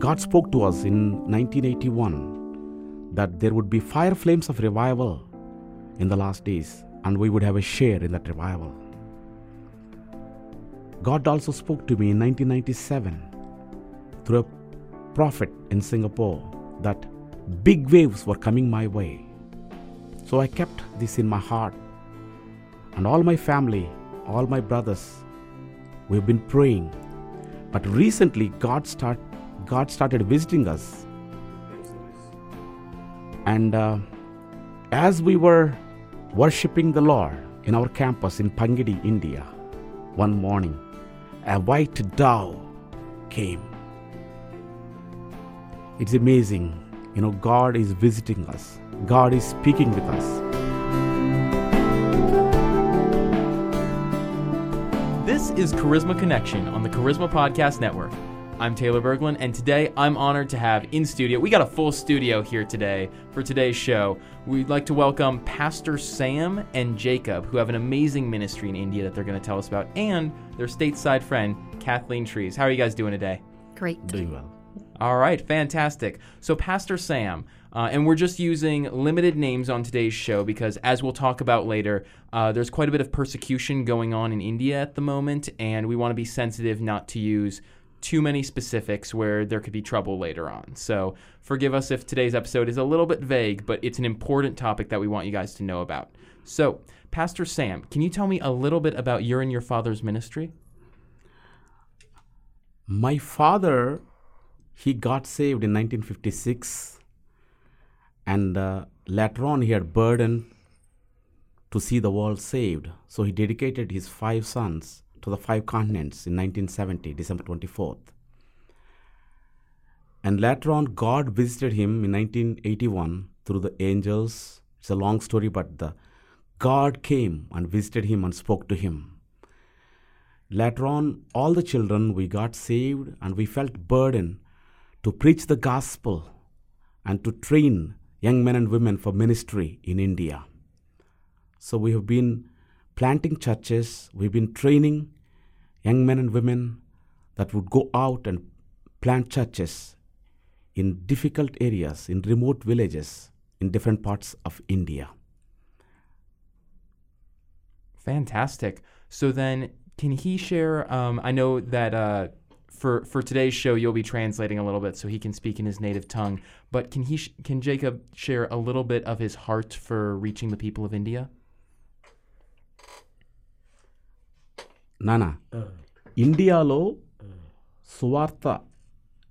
God spoke to us in 1981 that there would be fire flames of revival in the last days and we would have a share in that revival. God also spoke to me in 1997 through a prophet in Singapore that big waves were coming my way. So I kept this in my heart. And all my family, all my brothers, we've been praying. But recently, God, start, God started visiting us. And uh, as we were worshiping the Lord in our campus in Pangidi, India, one morning, a white dove came. It's amazing. You know, God is visiting us, God is speaking with us. This is Charisma Connection on the Charisma Podcast Network. I'm Taylor Berglund, and today I'm honored to have in studio. We got a full studio here today for today's show. We'd like to welcome Pastor Sam and Jacob, who have an amazing ministry in India that they're going to tell us about, and their stateside friend, Kathleen Trees. How are you guys doing today? Great. Doing well. All right, fantastic. So, Pastor Sam, uh, and we're just using limited names on today's show because, as we'll talk about later, uh, there's quite a bit of persecution going on in India at the moment, and we want to be sensitive not to use too many specifics where there could be trouble later on. So, forgive us if today's episode is a little bit vague, but it's an important topic that we want you guys to know about. So, Pastor Sam, can you tell me a little bit about your and your father's ministry? My father, he got saved in 1956, and uh, later on he had burden to see the world saved. So he dedicated his five sons to the five continents in 1970, December 24th. And later on, God visited him in 1981 through the angels. It's a long story, but the God came and visited him and spoke to him. Later on, all the children, we got saved and we felt burden to preach the gospel and to train young men and women for ministry in India. So we have been planting churches, we've been training young men and women that would go out and plant churches in difficult areas, in remote villages, in different parts of India. Fantastic. So then, can he share? Um, I know that uh, for for today's show, you'll be translating a little bit so he can speak in his native tongue. But can he? Sh- can Jacob share a little bit of his heart for reaching the people of India? నానా ఇండియాలో సువార్త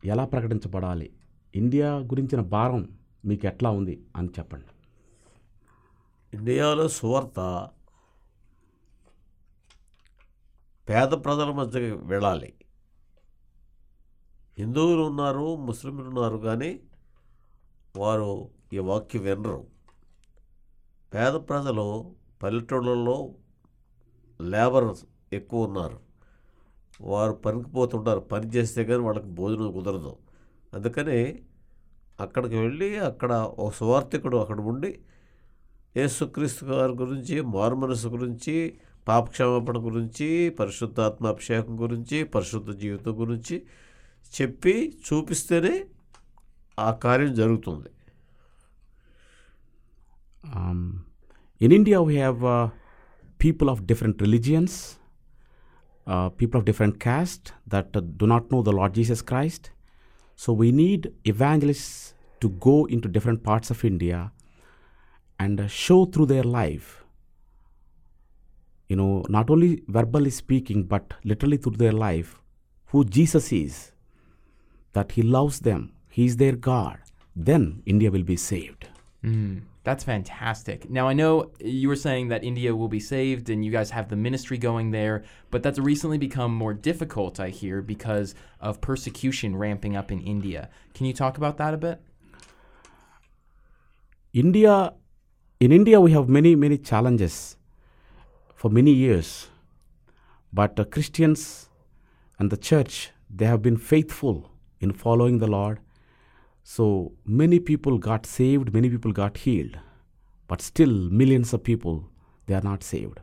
ఎలా ప్రకటించబడాలి? India గురించిన భారం మీకు ఎట్లా ఉంది అని చెప్పండి. ఇండియాలో సువార్త పేద ప్రజల మధ్యకి వెళ్ళాలి. హిందువులు ఉన్నారు ముస్లింలు ఉన్నారు కానీ వారు ఈ వాక్యం వినరు. పేద ప్రజలు పల్లెటూళ్ళలో లేబర్ ఎక్కువ ఉన్నారు. వారు పనికి పోతుంటారు పని చేస్తే కానీ వాళ్ళకి భోజనం కుదరదు. అందుకని అక్కడికి వెళ్ళి అక్కడ ఒక సువార్థికుడు అక్కడ ఉండి యేసుక్రీస్తు గారి గురించి మారుమనసు గురించి పాపక్షమాపణ గురించి పరిశుద్ధాత్మ అభిషేకం గురించి పరిశుద్ధ జీవితం గురించి చెప్పి చూపిస్తేనే ఆ కార్యం జరుగుతుంది. In India we have people of different religions uh, people of different caste that uh, do not know the Lord Jesus Christ. So we need evangelists to go into different parts of India and uh, show through their life. You know, not only verbally speaking, but literally through their life, who Jesus is, that He loves them, He is their God. Then India will be saved. Mm, that's fantastic. Now, I know you were saying that India will be saved and you guys have the ministry going there, but that's recently become more difficult, I hear, because of persecution ramping up in India. Can you talk about that a bit? India, in India, we have many, many challenges for many years. But Christians and the church, they have been faithful in following the Lord. So many people got saved, many people got healed. But still, millions of people, they are not saved.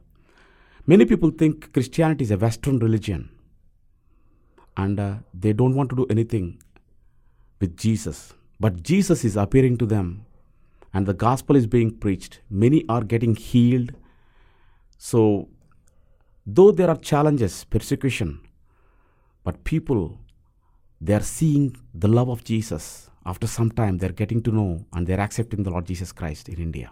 Many people think Christianity is a Western religion and uh, they don't want to do anything with Jesus. But Jesus is appearing to them and the gospel is being preached. Many are getting healed. So, though there are challenges, persecution, but people, they are seeing the love of Jesus After some time, they're getting to know and they're accepting the Lord Jesus Christ in India.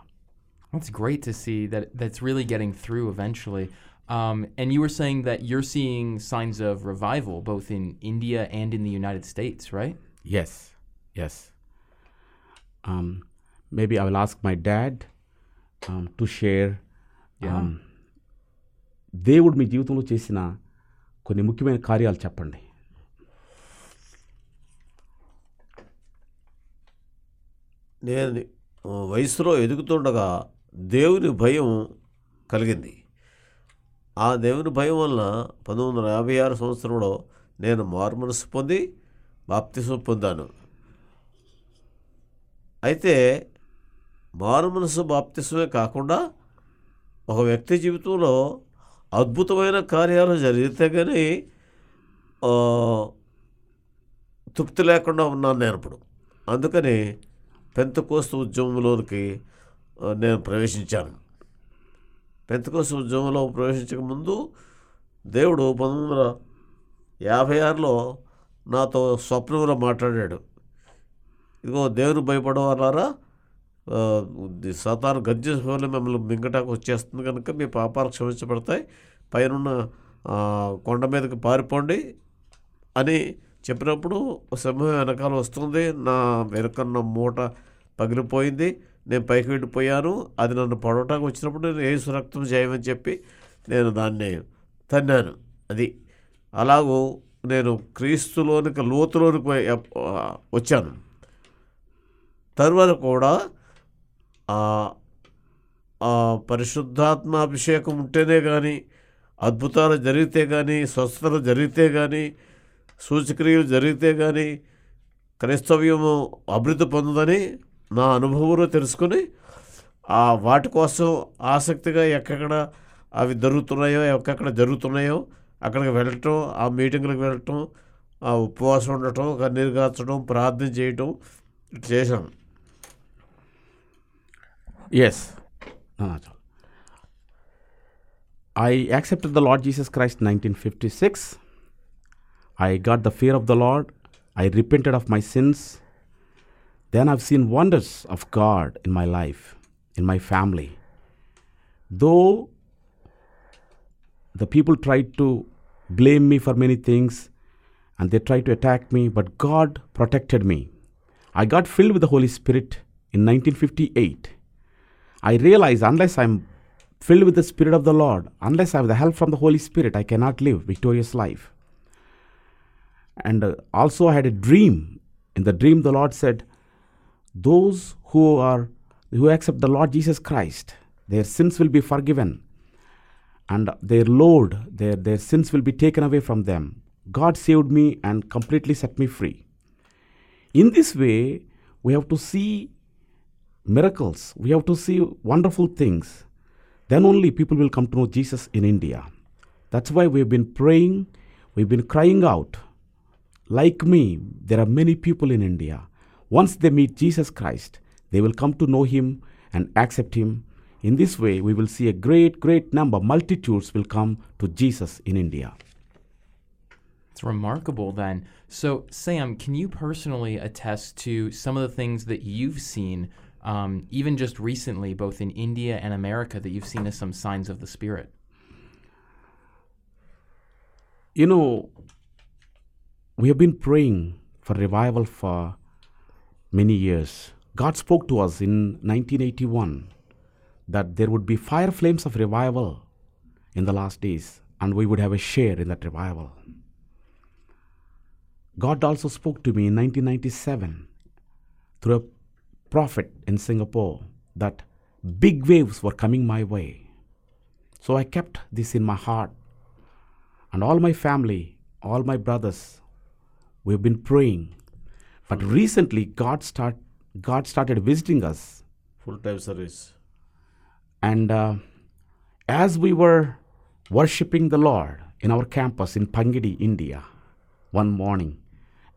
That's great to see that that's really getting through eventually. Um, and you were saying that you're seeing signs of revival both in India and in the United States, right? Yes, yes. Um, maybe I will ask my dad um, to share Yeah. um, దేవుడు మీ జీవితంలో చేసిన కొన్ని ముఖ్యమైన కార్యాలు చెప్పండి నేను వయసులో ఎదుగుతుండగా దేవుని భయం కలిగింది. ఆ దేవుని భయం వలన పంతొమ్మిది వందల యాభై ఆరు సంవత్సరంలో నేను మార్మనసు పొంది బాప్తిసం పొందాను. అయితే మారుమనసు బాప్తిసమే కాకుండా ఒక వ్యక్తి జీవితంలో అద్భుతమైన కార్యాలు జరిగితే కానీ తృప్తి లేకుండా ఉన్నాను నేను ఇప్పుడు. అందుకని పెంతకోస్తు ఉద్యమంలోనికి నేను ప్రవేశించాను. పెంతకోస్తు ఉద్యమంలో ప్రవేశించక ముందు దేవుడు పంతొమ్మిది వందల యాభై ఆరులో నాతో స్వప్నంలో మాట్లాడాడు. ఇదిగో దేవుని భయపడవారా సతాను గర్జించే మిమ్మల్ని మింగటాకు వచ్చేస్తుంది కనుక మీ పాపాలు క్షమించబడతాయి. పైన కొండ మీదకి పారిపోండి అని చెప్పినప్పుడు సింహం వెనకాల వస్తుంది నా వెనుకన్న మూట పగిలిపోయింది నేను పైకి వెళ్ళిపోయాను అది నన్ను పడవటానికి వచ్చినప్పుడు నేను ఏ సురక్తం చేయమని చెప్పి నేను దాన్ని తన్నాను. అది అలాగూ నేను క్రీస్తులోనికి లోతులోనికి వచ్చాను. తరువాత కూడా ఆ పరిశుద్ధాత్మ అభిషేకం ఉంటేనే కానీ అద్భుతాలు జరిగితే కానీ స్వస్థతలు జరిగితే కానీ సూచక్రియలు జరిగితే కానీ క్రైస్తవ్యము అభివృద్ధి పొందదని నా అనుభవంలో తెలుసుకుని ఆ వాటి కోసం ఆసక్తిగా ఎక్కడెక్కడ అవి జరుగుతున్నాయో ఎక్కడెక్కడ జరుగుతున్నాయో అక్కడికి వెళ్ళటం ఆ మీటింగ్లకు వెళ్ళటం ఆ ఉపవాసం ఉండటం కన్నీరు కాచడం ప్రార్థన చేయటం చేశాం చేశాను I accept the John. I accepted the Lord Jesus Christ in 1956. I got the fear of the Lord. I repented of my sins. Then I've seen wonders of God in my life, in my family. Though the people tried to blame me for many things and they tried to attack me, but God protected me. I got filled with the Holy Spirit in 1958. I realize unless I'm filled with the Spirit of the Lord, unless I have the help from the Holy Spirit, I cannot live victorious life. And uh, also I had a dream. In the dream, the Lord said, "Those who are who accept the Lord Jesus Christ, their sins will be forgiven, and their load, their their sins will be taken away from them." God saved me and completely set me free. In this way, we have to see miracles. We have to see wonderful things. Then only people will come to know Jesus in India. That's why we've been praying, we've been crying out. Like me, there are many people in India. Once they meet Jesus Christ, they will come to know Him and accept Him. In this way, we will see a great, great number, multitudes will come to Jesus in India. It's remarkable then. So, Sam, can you personally attest to some of the things that you've seen, um, even just recently, both in India and America, that you've seen as some signs of the Spirit? You know, we have been praying for revival for many years. God spoke to us in 1981 that there would be fire flames of revival in the last days, and we would have a share in that revival. God also spoke to me in 1997 through a prophet in Singapore that big waves were coming my way. So I kept this in my heart and all my family, all my brothers, We've been praying. But recently, God, start, God started visiting us. Full time service. And uh, as we were worshiping the Lord in our campus in Pangidi, India, one morning,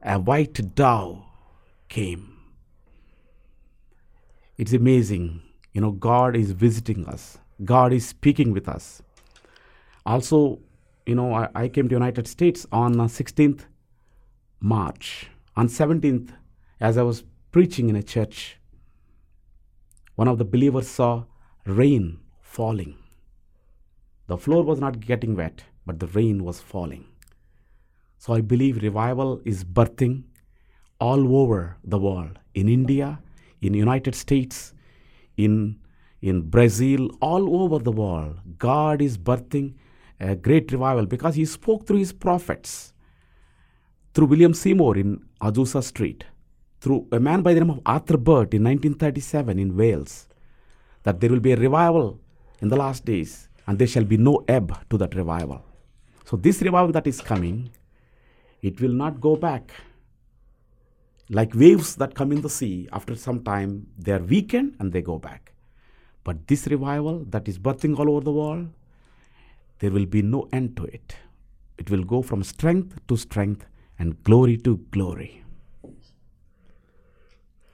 a white dove came. It's amazing. You know, God is visiting us. God is speaking with us. Also, you know, I, I came to United States on uh, 16th March. On 17th, as I was preaching in a church, one of the believers saw rain falling. The floor was not getting wet, but the rain was falling. So I believe revival is birthing all over the world in India, in United States, in in Brazil, all over the world. God is birthing a great revival because he spoke through his prophets, through William Seymour in Azusa Street, through a man by the name of Arthur Burt in 1937 in Wales, that there will be a revival in the last days and there shall be no ebb to that revival. So, this revival that is coming, it will not go back. Like waves that come in the sea, after some time they are weakened and they go back. But this revival that is birthing all over the world, there will be no end to it. It will go from strength to strength and glory to glory.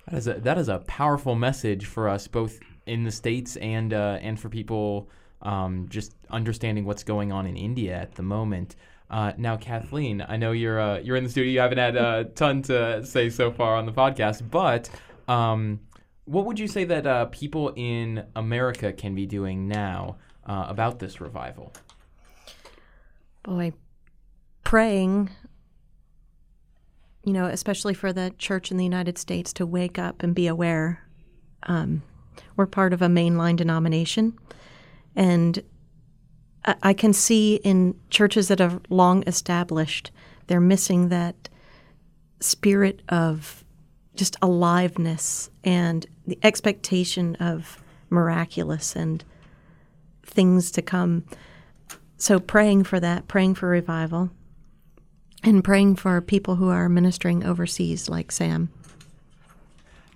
That is a, that is a powerful message for us, both in the states and uh, and for people um, just understanding what's going on in India at the moment. Uh, now, Kathleen, I know you're uh, you're in the studio. You haven't had a ton to say so far on the podcast, but um, what would you say that uh, people in America can be doing now uh, about this revival? Boy, praying, you know, especially for the church in the United States to wake up and be aware. Um, we're part of a mainline denomination, and I, I can see in churches that are long established, they're missing that spirit of just aliveness and the expectation of miraculous and things to come. So, praying for that, praying for revival, and praying for people who are ministering overseas, like Sam.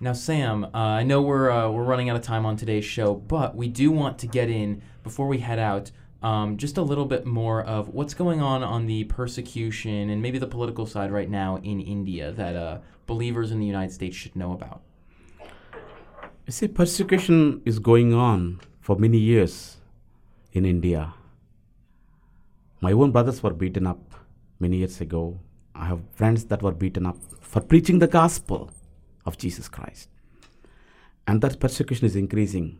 Now, Sam, uh, I know we're uh, we're running out of time on today's show, but we do want to get in before we head out. Um, just a little bit more of what's going on on the persecution and maybe the political side right now in India that uh, believers in the United States should know about. You see, persecution is going on for many years in India. My own brothers were beaten up many years ago. I have friends that were beaten up for preaching the gospel of Jesus Christ. And that persecution is increasing.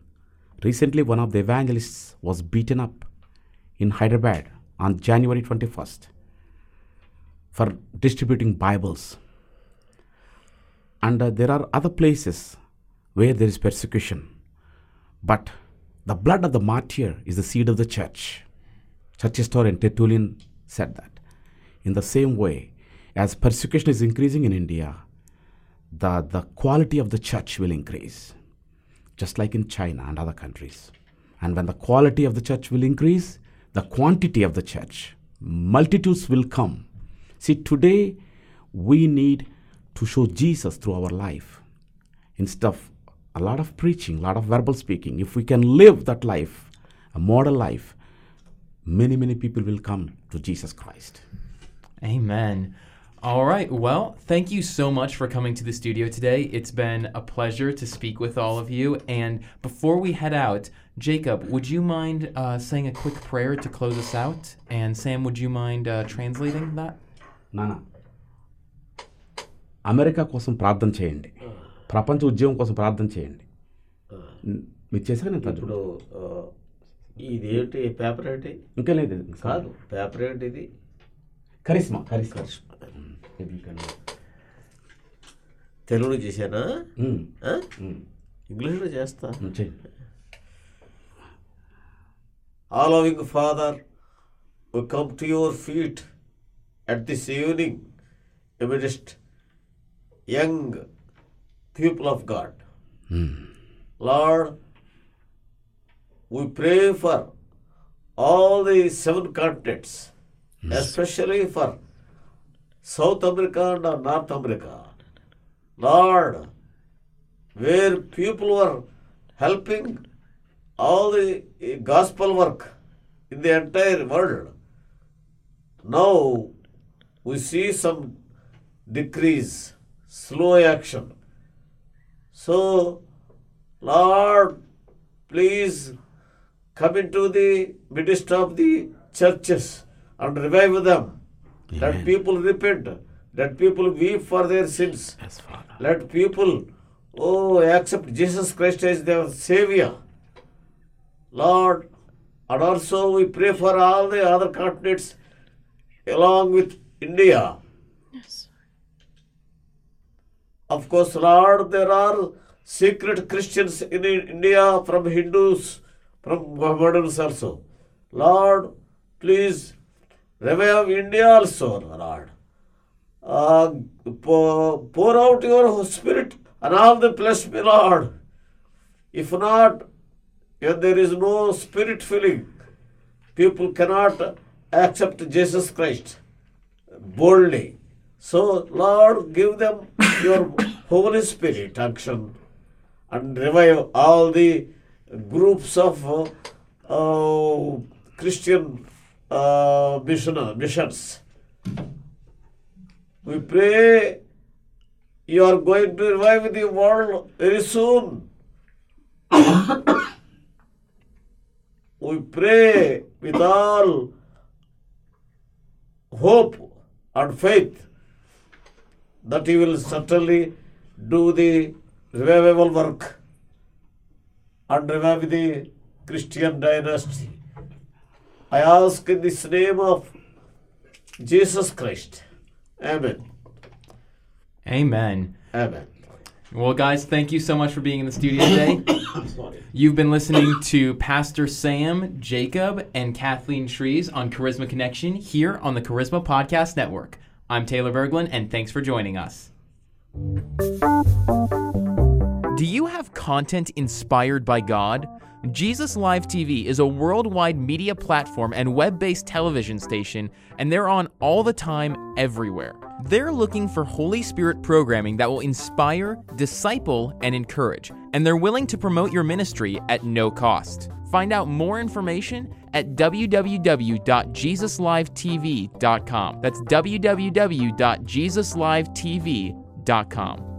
Recently, one of the evangelists was beaten up in Hyderabad on January 21st for distributing Bibles. And uh, there are other places where there is persecution. But the blood of the martyr is the seed of the church. Church historian Tertullian said that. In the same way, as persecution is increasing in India, the, the quality of the church will increase, just like in China and other countries. And when the quality of the church will increase, the quantity of the church, multitudes will come. See, today we need to show Jesus through our life instead of a lot of preaching, a lot of verbal speaking. If we can live that life, a model life, many, many people will come to Jesus Christ. Amen. All right. Well, thank you so much for coming to the studio today. It's been a pleasure to speak with all of you. And before we head out, Jacob, would you mind uh, saying a quick prayer to close us out? And Sam, would you mind uh, translating that? నాన్న America కోసం ప్రార్థన చేయండి ప్రపంచ ఉద్యోగం కోసం ప్రార్థన చేయండి మీరు చేశాక నేను ఇప్పుడు చదువు ఆ, ఇది ఏంటి పేపర్ ఏంటి ఇంకా లేదు కాదు పేపర్ ఏంటి ఇది కరిష్మా. కరిష్మా. తెలుగులో చేశానా? ఇంగ్లీష్లో చేస్తా. All loving father we come to your feet at this evening amidst young people of God Lord we pray for all the seven continents especially for South America and North America. Lord, where people were helping all the uh, gospel work in the entire world. Now we see some decrease, slow action. So, Lord, please come into the midst of the churches and revive them. Let people repent. Let people weep for their sins. Yes, Let people, oh, accept Jesus Christ as their Savior. Lord, and also we pray for all the other continents along with India. Yes. Of course, Lord, there are secret Christians in India from Hindus, from Mohammedans also. Lord, please revive India also, Lord. Uh, pour, pour out your spirit and all the bless me, Lord. If not, if there is no spirit filling, people cannot accept Jesus Christ boldly. So, Lord, give them your Holy Spirit action and revive all the groups of uh, uh, Christian uh, mission. We pray you are going to revive the world very soon. we pray with all hope and faith that he will certainly do the revival work and revive the Christian dynasty. I ask in this name of Jesus Christ. Amen. Amen. Amen. Well, guys, thank you so much for being in the studio today. You've been listening to Pastor Sam, Jacob, and Kathleen Trees on Charisma Connection here on the Charisma Podcast Network. I'm Taylor Berglund, and thanks for joining us. Do you have content inspired by God? Jesus Live TV is a worldwide media platform and web based television station, and they're on all the time, everywhere. They're looking for Holy Spirit programming that will inspire, disciple, and encourage, and they're willing to promote your ministry at no cost. Find out more information at www.jesuslivetv.com. That's www.jesuslivetv.com.